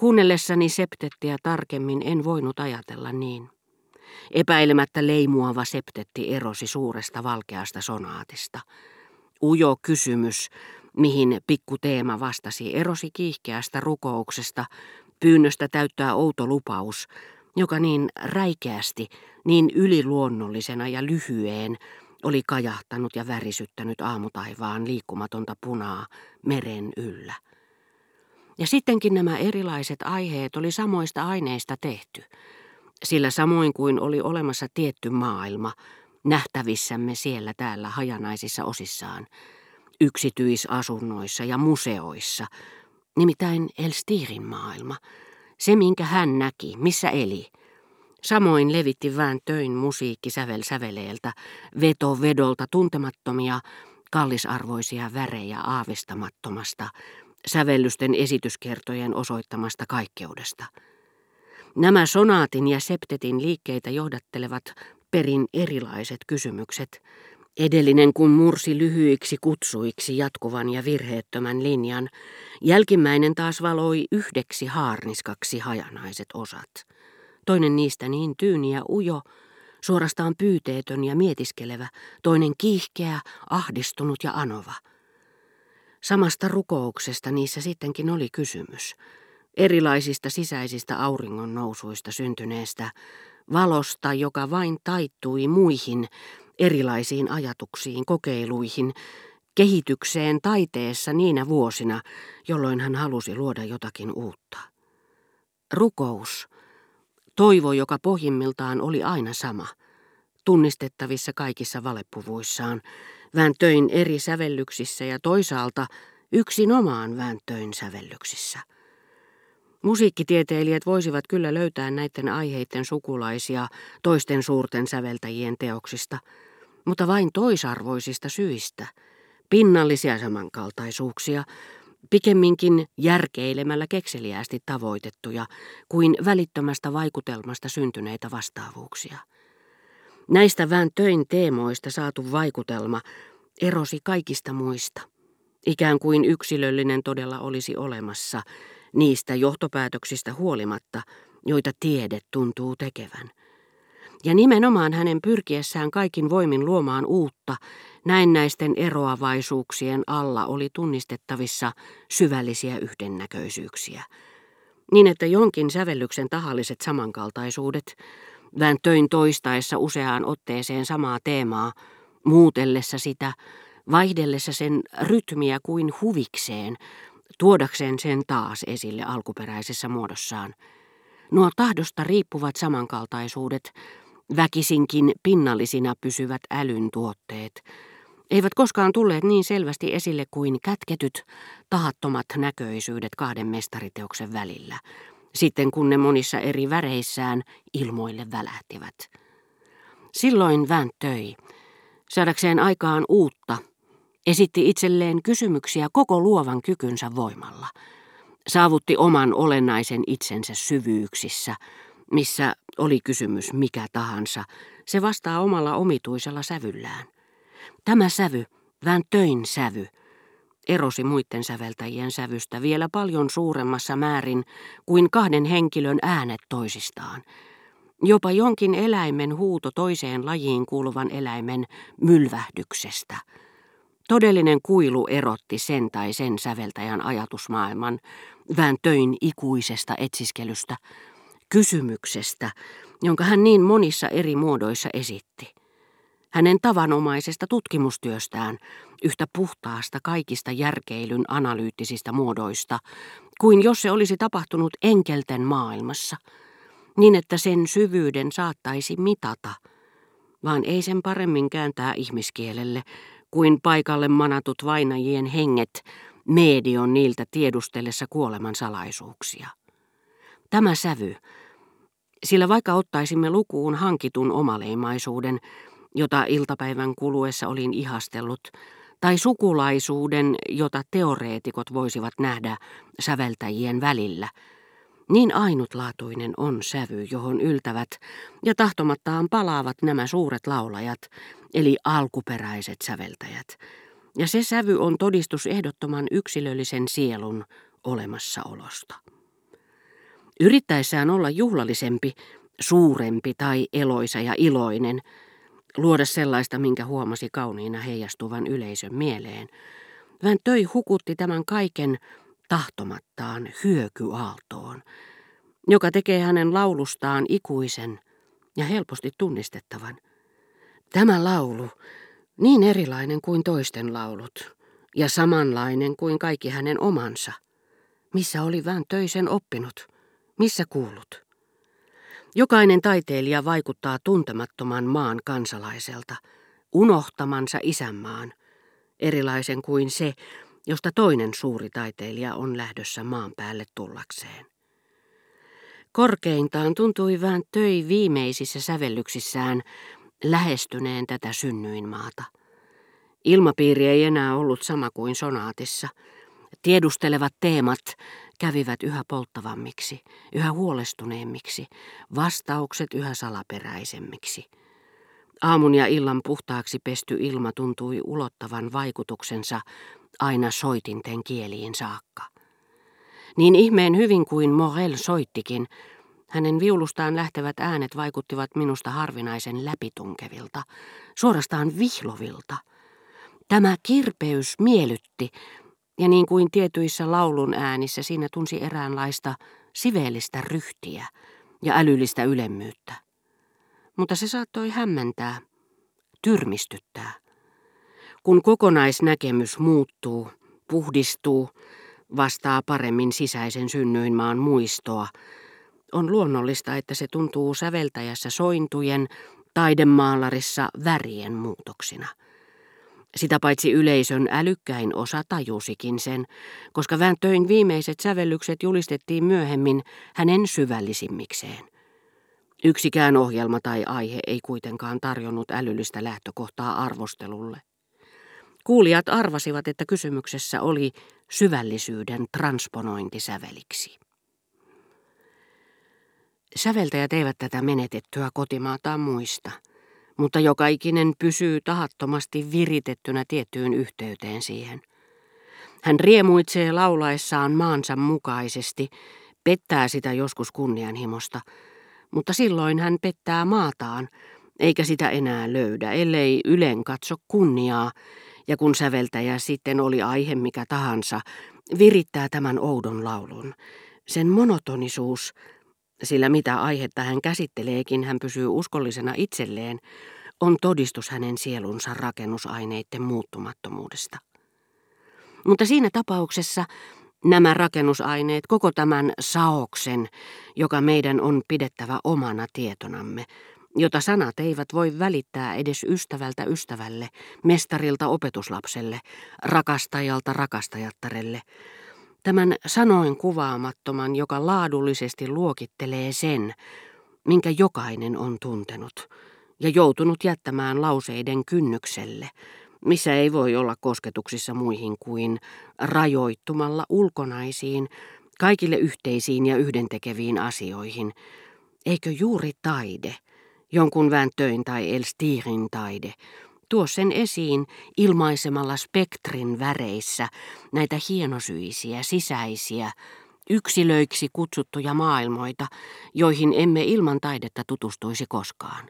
Kuunnellessani septettiä tarkemmin en voinut ajatella niin. Epäilemättä leimuava septetti erosi suuresta valkeasta sonaatista. Ujo kysymys, mihin pikku teema vastasi, erosi kiihkeästä rukouksesta, pyynnöstä täyttää outo lupaus, joka niin räikeästi, niin yliluonnollisena ja lyhyeen oli kajahtanut ja värisyttänyt aamutaivaan liikkumatonta punaa meren yllä. Ja sittenkin nämä erilaiset aiheet oli samoista aineista tehty, sillä samoin kuin oli olemassa tietty maailma, nähtävissämme siellä täällä hajanaisissa osissaan, yksityisasunnoissa ja museoissa, nimittäin Elstirin maailma, se minkä hän näki, missä eli. Samoin levitti vään töin musiikki sävel säveleeltä, veto vedolta tuntemattomia, kallisarvoisia värejä aavistamattomasta, sävellysten esityskertojen osoittamasta kaikkeudesta. Nämä sonaatin ja septetin liikkeitä johdattelevat perin erilaiset kysymykset. Edellinen kun mursi lyhyiksi kutsuiksi jatkuvan ja virheettömän linjan, jälkimmäinen taas valoi yhdeksi haarniskaksi hajanaiset osat. Toinen niistä niin tyyni ja ujo, suorastaan pyyteetön ja mietiskelevä, toinen kiihkeä, ahdistunut ja anova – Samasta rukouksesta niissä sittenkin oli kysymys. Erilaisista sisäisistä auringon nousuista syntyneestä valosta, joka vain taittui muihin erilaisiin ajatuksiin, kokeiluihin, kehitykseen taiteessa niinä vuosina, jolloin hän halusi luoda jotakin uutta. Rukous, toivo, joka pohjimmiltaan oli aina sama, tunnistettavissa kaikissa valepuvuissaan, vääntöin eri sävellyksissä ja toisaalta yksin omaan vääntöin sävellyksissä. Musiikkitieteilijät voisivat kyllä löytää näiden aiheiden sukulaisia toisten suurten säveltäjien teoksista, mutta vain toisarvoisista syistä, pinnallisia samankaltaisuuksia, pikemminkin järkeilemällä kekseliäästi tavoitettuja kuin välittömästä vaikutelmasta syntyneitä vastaavuuksia. Näistä töin teemoista saatu vaikutelma erosi kaikista muista. Ikään kuin yksilöllinen todella olisi olemassa niistä johtopäätöksistä huolimatta, joita tiede tuntuu tekevän. Ja nimenomaan hänen pyrkiessään kaikin voimin luomaan uutta, näennäisten eroavaisuuksien alla oli tunnistettavissa syvällisiä yhdennäköisyyksiä. Niin että jonkin sävellyksen tahalliset samankaltaisuudet Vääntöin toistaessa useaan otteeseen samaa teemaa, muutellessa sitä, vaihdellessa sen rytmiä kuin huvikseen, tuodakseen sen taas esille alkuperäisessä muodossaan. Nuo tahdosta riippuvat samankaltaisuudet, väkisinkin pinnallisina pysyvät älyn tuotteet, eivät koskaan tulleet niin selvästi esille kuin kätketyt, tahattomat näköisyydet kahden mestariteoksen välillä – sitten kun ne monissa eri väreissään ilmoille välähtivät. Silloin Vän töi, saadakseen aikaan uutta, esitti itselleen kysymyksiä koko luovan kykynsä voimalla. Saavutti oman olennaisen itsensä syvyyksissä, missä oli kysymys mikä tahansa, se vastaa omalla omituisella sävyllään. Tämä sävy, Vän töin sävy, erosi muiden säveltäjien sävystä vielä paljon suuremmassa määrin kuin kahden henkilön äänet toisistaan. Jopa jonkin eläimen huuto toiseen lajiin kuuluvan eläimen mylvähdyksestä. Todellinen kuilu erotti sen tai sen säveltäjän ajatusmaailman vääntöin ikuisesta etsiskelystä, kysymyksestä, jonka hän niin monissa eri muodoissa esitti hänen tavanomaisesta tutkimustyöstään, yhtä puhtaasta kaikista järkeilyn analyyttisistä muodoista, kuin jos se olisi tapahtunut enkelten maailmassa, niin että sen syvyyden saattaisi mitata, vaan ei sen paremmin kääntää ihmiskielelle kuin paikalle manatut vainajien henget medion niiltä tiedustellessa kuoleman salaisuuksia. Tämä sävy, sillä vaikka ottaisimme lukuun hankitun omaleimaisuuden, jota iltapäivän kuluessa olin ihastellut, tai sukulaisuuden, jota teoreetikot voisivat nähdä säveltäjien välillä. Niin ainutlaatuinen on sävy, johon yltävät ja tahtomattaan palaavat nämä suuret laulajat, eli alkuperäiset säveltäjät. Ja se sävy on todistus ehdottoman yksilöllisen sielun olemassaolosta. Yrittäessään olla juhlallisempi, suurempi tai eloisa ja iloinen, luoda sellaista, minkä huomasi kauniina heijastuvan yleisön mieleen. Töi hukutti tämän kaiken tahtomattaan hyökyaaltoon, joka tekee hänen laulustaan ikuisen ja helposti tunnistettavan. Tämä laulu, niin erilainen kuin toisten laulut, ja samanlainen kuin kaikki hänen omansa. Missä oli Vän töisen oppinut? Missä kuulut? Jokainen taiteilija vaikuttaa tuntemattoman maan kansalaiselta, unohtamansa isänmaan, erilaisen kuin se, josta toinen suuri taiteilija on lähdössä maan päälle tullakseen. Korkeintaan tuntui vähän töi viimeisissä sävellyksissään lähestyneen tätä synnyinmaata. Ilmapiiri ei enää ollut sama kuin sonaatissa. Tiedustelevat teemat kävivät yhä polttavammiksi, yhä huolestuneemmiksi, vastaukset yhä salaperäisemmiksi. Aamun ja illan puhtaaksi pesty ilma tuntui ulottavan vaikutuksensa aina soitinten kieliin saakka. Niin ihmeen hyvin kuin Morel soittikin, hänen viulustaan lähtevät äänet vaikuttivat minusta harvinaisen läpitunkevilta, suorastaan vihlovilta. Tämä kirpeys miellytti, ja niin kuin tietyissä laulun äänissä siinä tunsi eräänlaista siveellistä ryhtiä ja älyllistä ylemmyyttä. Mutta se saattoi hämmentää, tyrmistyttää. Kun kokonaisnäkemys muuttuu, puhdistuu, vastaa paremmin sisäisen synnyinmaan muistoa, on luonnollista, että se tuntuu säveltäjässä sointujen, taidemaalarissa värien muutoksina. Sitä paitsi yleisön älykkäin osa tajusikin sen, koska Väntöin viimeiset sävellykset julistettiin myöhemmin hänen syvällisimmikseen. Yksikään ohjelma tai aihe ei kuitenkaan tarjonnut älyllistä lähtökohtaa arvostelulle. Kuulijat arvasivat, että kysymyksessä oli syvällisyyden transponointi säveliksi. Säveltäjät eivät tätä menetettyä kotimaataan muista, mutta joka ikinen pysyy tahattomasti viritettynä tiettyyn yhteyteen siihen. Hän riemuitsee laulaessaan maansa mukaisesti, pettää sitä joskus kunnianhimosta, mutta silloin hän pettää maataan, eikä sitä enää löydä, ellei Ylen katso kunniaa, ja kun säveltäjä sitten oli aihe mikä tahansa, virittää tämän oudon laulun. Sen monotonisuus, sillä mitä aihetta hän käsitteleekin, hän pysyy uskollisena itselleen, on todistus hänen sielunsa rakennusaineiden muuttumattomuudesta. Mutta siinä tapauksessa nämä rakennusaineet, koko tämän saoksen, joka meidän on pidettävä omana tietonamme, jota sanat eivät voi välittää edes ystävältä ystävälle, mestarilta opetuslapselle, rakastajalta rakastajattarelle. Tämän sanoin kuvaamattoman, joka laadullisesti luokittelee sen, minkä jokainen on tuntenut ja joutunut jättämään lauseiden kynnykselle, missä ei voi olla kosketuksissa muihin kuin rajoittumalla ulkonaisiin, kaikille yhteisiin ja yhdentekeviin asioihin. Eikö juuri taide – jonkun vääntöin tai Elstirin taide, tuo sen esiin ilmaisemalla spektrin väreissä näitä hienosyisiä, sisäisiä, yksilöiksi kutsuttuja maailmoita, joihin emme ilman taidetta tutustuisi koskaan.